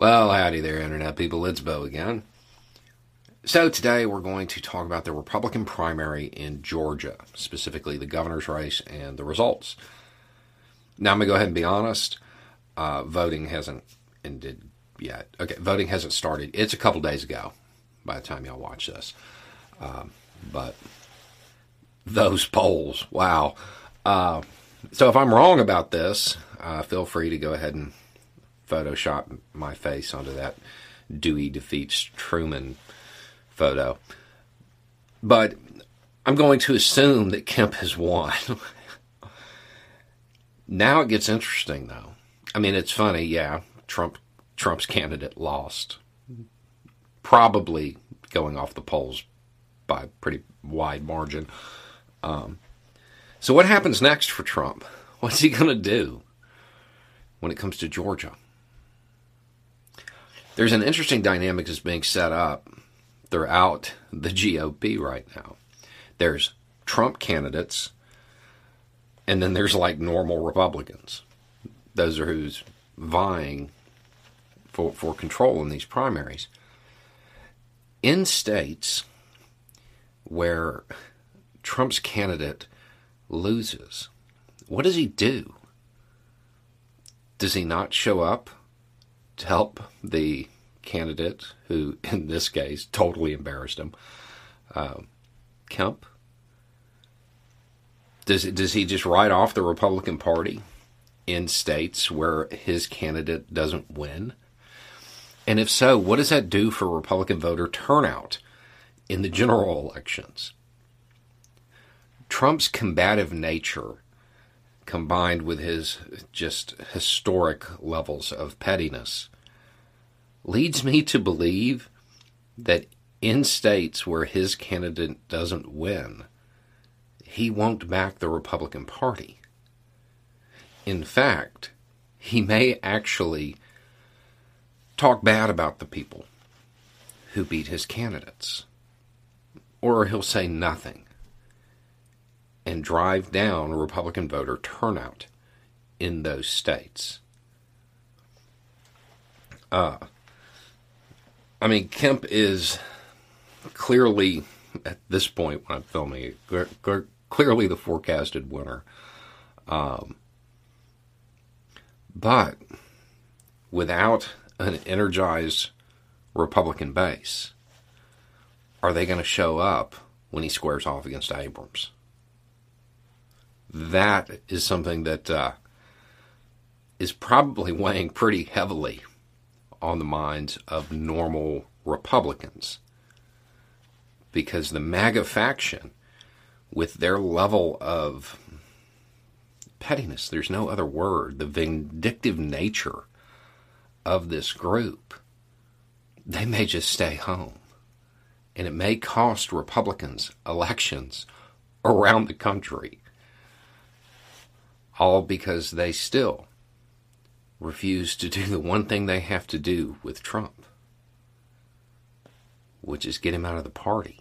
Well, howdy there, Internet people. It's Bo again. So, today we're going to talk about the Republican primary in Georgia, specifically the governor's race and the results. Now, I'm going to go ahead and be honest. Uh, voting hasn't ended yet. Okay, voting hasn't started. It's a couple days ago by the time y'all watch this. Um, but those polls, wow. Uh, so, if I'm wrong about this, uh, feel free to go ahead and Photoshop my face onto that Dewey defeats Truman photo. But I'm going to assume that Kemp has won. now it gets interesting, though. I mean, it's funny, yeah. Trump Trump's candidate lost, probably going off the polls by a pretty wide margin. Um, so, what happens next for Trump? What's he going to do when it comes to Georgia? There's an interesting dynamic that's being set up throughout the GOP right now. There's Trump candidates, and then there's like normal Republicans. Those are who's vying for, for control in these primaries. In states where Trump's candidate loses, what does he do? Does he not show up to help the candidate, who in this case totally embarrassed him, uh, Kemp? Does does he just write off the Republican Party in states where his candidate doesn't win? And if so, what does that do for Republican voter turnout in the general elections? Trump's combative nature combined with his just historic levels of pettiness leads me to believe that in states where his candidate doesn't win, he won't back the Republican Party. In fact, he may actually talk bad about the people who beat his candidates. Or he'll say nothing and drive down Republican voter turnout in those states. Uh, I mean, Kemp is clearly, at this point when I'm filming it, clearly the forecasted winner. Um, but without an energized Republican base, are they going to show up when he squares off against Abrams? That is something that uh, is probably weighing pretty heavily on the minds of normal Republicans. Because the MAGA faction, with their level of pettiness, there's no other word, the vindictive nature of this group, they may just stay home. And it may cost Republicans elections around the country, all because they still refuse to do the one thing they have to do with Trump, which is get him out of the party.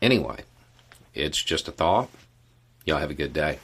Anyway, it's just a thought. Y'all have a good day.